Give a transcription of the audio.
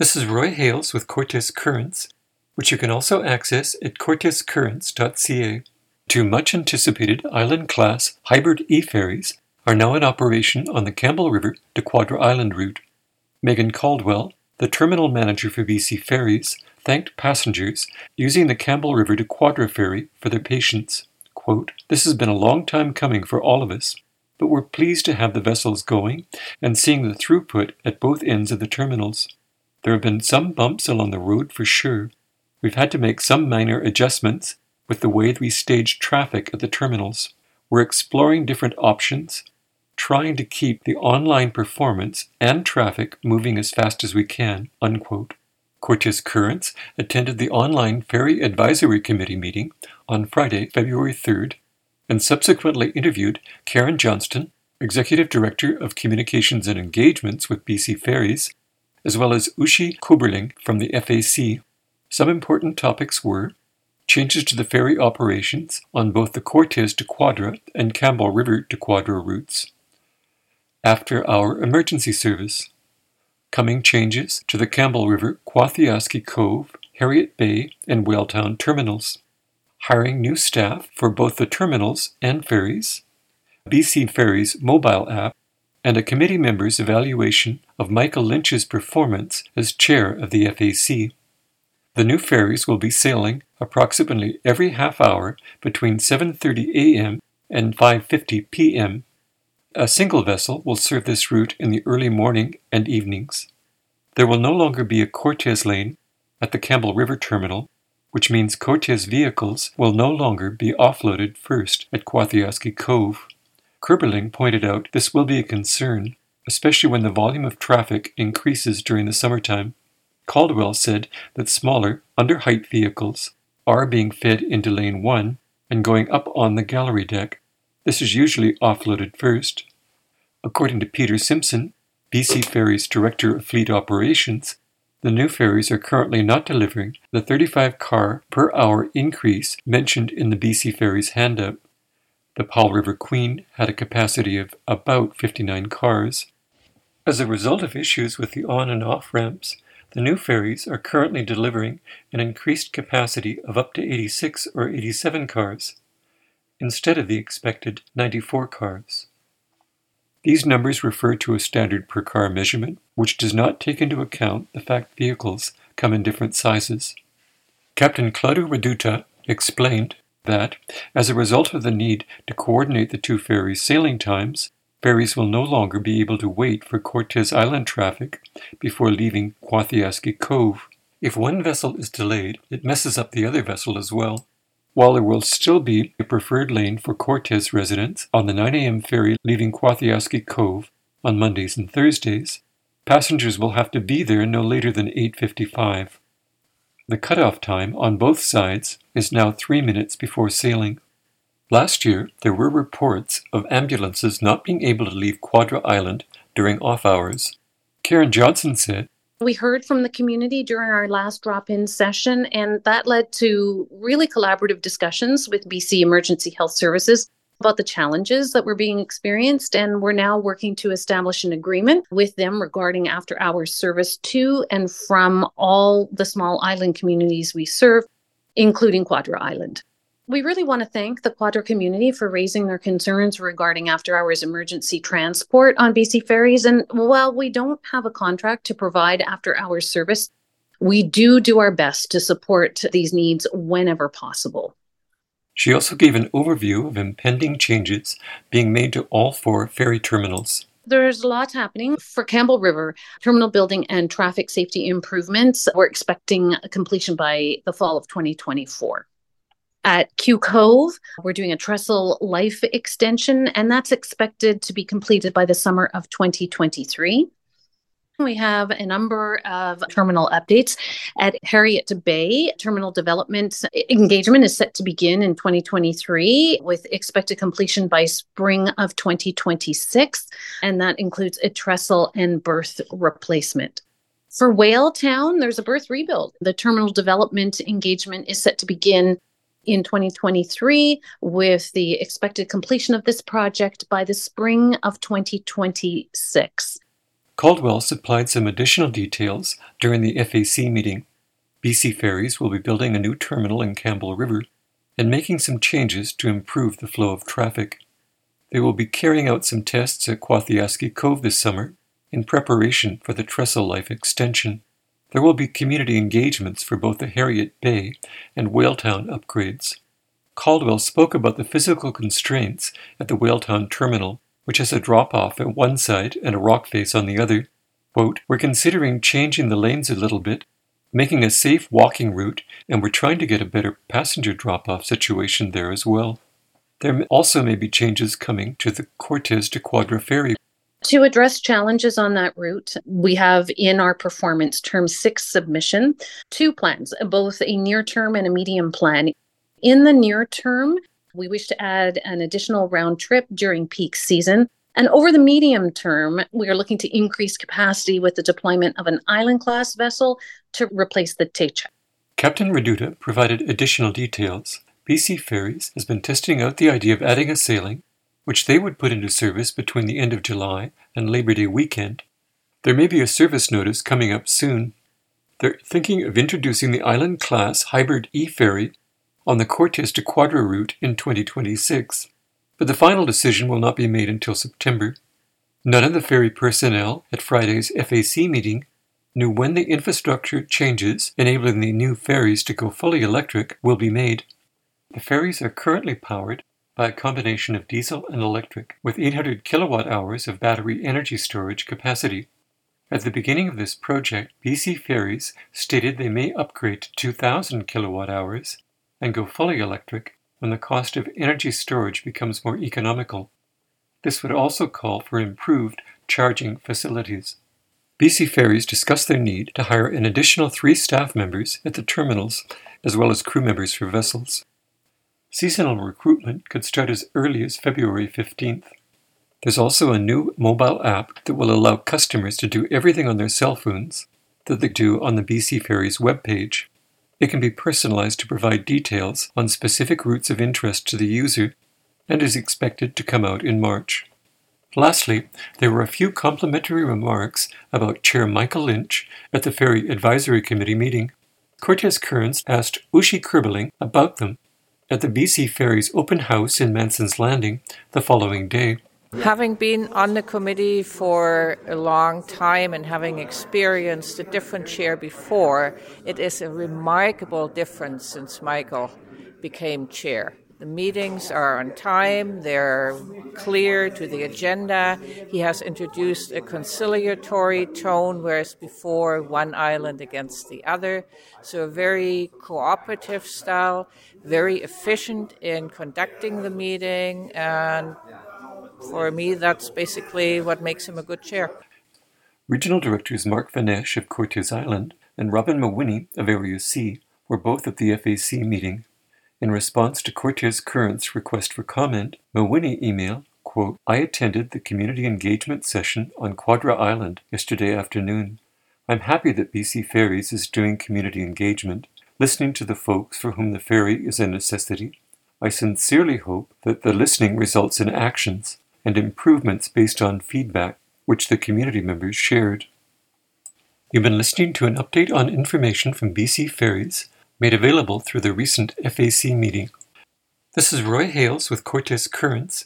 This is Roy Hales with Cortes Currents, which you can also access at cortescurrents.ca. Two much anticipated island class hybrid e ferries are now in operation on the Campbell River to Quadra Island route. Megan Caldwell, the terminal manager for BC Ferries, thanked passengers using the Campbell River to Quadra ferry for their patience. Quote, This has been a long time coming for all of us, but we're pleased to have the vessels going and seeing the throughput at both ends of the terminals. There have been some bumps along the road for sure. We've had to make some minor adjustments with the way we stage traffic at the terminals. We're exploring different options, trying to keep the online performance and traffic moving as fast as we can. Unquote. Cortes Currents attended the online Ferry Advisory Committee meeting on Friday, February 3rd, and subsequently interviewed Karen Johnston, Executive Director of Communications and Engagements with BC Ferries, as well as Ushi Kuberling from the FAC. Some important topics were changes to the ferry operations on both the Cortes to Quadra and Campbell River to Quadra routes. After our emergency service, coming changes to the Campbell River, Quathiaski Cove, Harriet Bay, and Whaletown terminals, hiring new staff for both the terminals and ferries, BC Ferries mobile app, and a committee member's evaluation of Michael Lynch's performance as chair of the FAC. The new ferries will be sailing approximately every half hour between 7:30 a.m. and 5:50 p.m. A single vessel will serve this route in the early morning and evenings. There will no longer be a Cortes lane at the Campbell River terminal, which means Cortes vehicles will no longer be offloaded first at Quathiaski Cove. Kerberling pointed out this will be a concern, especially when the volume of traffic increases during the summertime. Caldwell said that smaller, under height vehicles are being fed into lane 1 and going up on the gallery deck. This is usually offloaded first. According to Peter Simpson, BC Ferries Director of Fleet Operations, the new ferries are currently not delivering the 35 car per hour increase mentioned in the BC Ferries handout. The Powell River Queen had a capacity of about 59 cars. As a result of issues with the on and off ramps, the new ferries are currently delivering an increased capacity of up to 86 or 87 cars, instead of the expected 94 cars. These numbers refer to a standard per car measurement, which does not take into account the fact vehicles come in different sizes. Captain Claudio Reduta explained that, as a result of the need to coordinate the two ferries' sailing times, ferries will no longer be able to wait for Cortes Island traffic before leaving Quathiaski Cove. If one vessel is delayed, it messes up the other vessel as well. While there will still be a preferred lane for Cortes residents on the 9 a.m. ferry leaving Quathiaski Cove on Mondays and Thursdays, passengers will have to be there no later than 8:55. The cutoff time on both sides is now three minutes before sailing. Last year, there were reports of ambulances not being able to leave Quadra Island during off hours. Karen Johnston said, we heard from the community during our last drop in session, and that led to really collaborative discussions with BC Emergency Health Services about the challenges that were being experienced, and we're now working to establish an agreement with them regarding after hours service to and from all the small island communities we serve, including Quadra Island. We really want to thank the Quadra community for raising their concerns regarding after hours emergency transport on BC ferries. And while we don't have a contract to provide after hours service, we do do our best to support these needs whenever possible. She also gave an overview of impending changes being made to all four ferry terminals. There's a lot happening for Campbell River terminal building and traffic safety improvements. We're expecting completion by the fall of 2024. At Q Cove, we're doing a trestle life extension, and that's expected to be completed by the summer of 2023. We have a number of terminal updates at Harriet Bay. Terminal development engagement is set to begin in 2023 with expected completion by spring of 2026. And that includes a trestle and berth replacement. For Whaletown, there's a berth rebuild. The terminal development engagement is set to begin in 2023 with the expected completion of this project by the spring of 2026. Caldwell supplied some additional details during the FAC meeting. BC Ferries will be building a new terminal in Campbell River and making some changes to improve the flow of traffic. They will be carrying out some tests at Quathiaski Cove this summer in preparation for the Trestle Life extension. There will be community engagements for both the Harriet Bay and Whaletown upgrades. Caldwell spoke about the physical constraints at the Whaletown terminal which has a drop off at one side and a rock face on the other. Quote, We're considering changing the lanes a little bit, making a safe walking route, and we're trying to get a better passenger drop off situation there as well. There also may be changes coming to the Cortes de Quadra ferry. To address challenges on that route, we have in our performance term six submission two plans, both a near term and a medium plan. In the near term, we wish to add an additional round trip during peak season. And over the medium term, we are looking to increase capacity with the deployment of an island class vessel to replace the Tachek. Captain Reduta provided additional details. BC Ferries has been testing out the idea of adding a sailing, which they would put into service between the end of July and Labor Day weekend. There may be a service notice coming up soon. They're thinking of introducing the island class hybrid e ferry on the Cortes de Quadra route in 2026, but the final decision will not be made until September. None of the ferry personnel at Friday's FAC meeting knew when the infrastructure changes enabling the new ferries to go fully electric will be made. The ferries are currently powered by a combination of diesel and electric, with 800 kilowatt hours of battery energy storage capacity. At the beginning of this project, BC Ferries stated they may upgrade to 2,000 kilowatt hours and go fully electric when the cost of energy storage becomes more economical. This would also call for improved charging facilities. BC Ferries discussed their need to hire an additional three staff members at the terminals, as well as crew members for vessels. Seasonal recruitment could start as early as February 15th. There's also a new mobile app that will allow customers to do everything on their cell phones that they do on the BC Ferries webpage. It can be personalized to provide details on specific routes of interest to the user and is expected to come out in March. Lastly, there were a few complimentary remarks about Chair Michael Lynch at the Ferry Advisory Committee meeting. Cortes Currents asked Ushi Kerbeling about them at the BC Ferries open house in Manson's Landing the following day. Having been on the committee for a long time and having experienced a different chair before, it is a remarkable difference since Michael became chair. The meetings are on time, they're clear to the agenda. He has introduced a conciliatory tone, whereas before one island against the other. So, a very cooperative style, very efficient in conducting the meeting, and for me, that's basically what makes him a good chair. Regional directors Mark Vonesch of Cortes Island and Robin Mawhinney of Area C were both at the FAC meeting. In response to Cortes Current's request for comment, Mawhinney emailed, quote, I attended the community engagement session on Quadra Island yesterday afternoon. I'm happy that BC Ferries is doing community engagement, listening to the folks for whom the ferry is a necessity. I sincerely hope that the listening results in actions and improvements based on feedback which the community members shared. You've been listening to an update on information from BC Ferries made available through the recent FAC meeting. This is Roy Hales with Cortes Currents.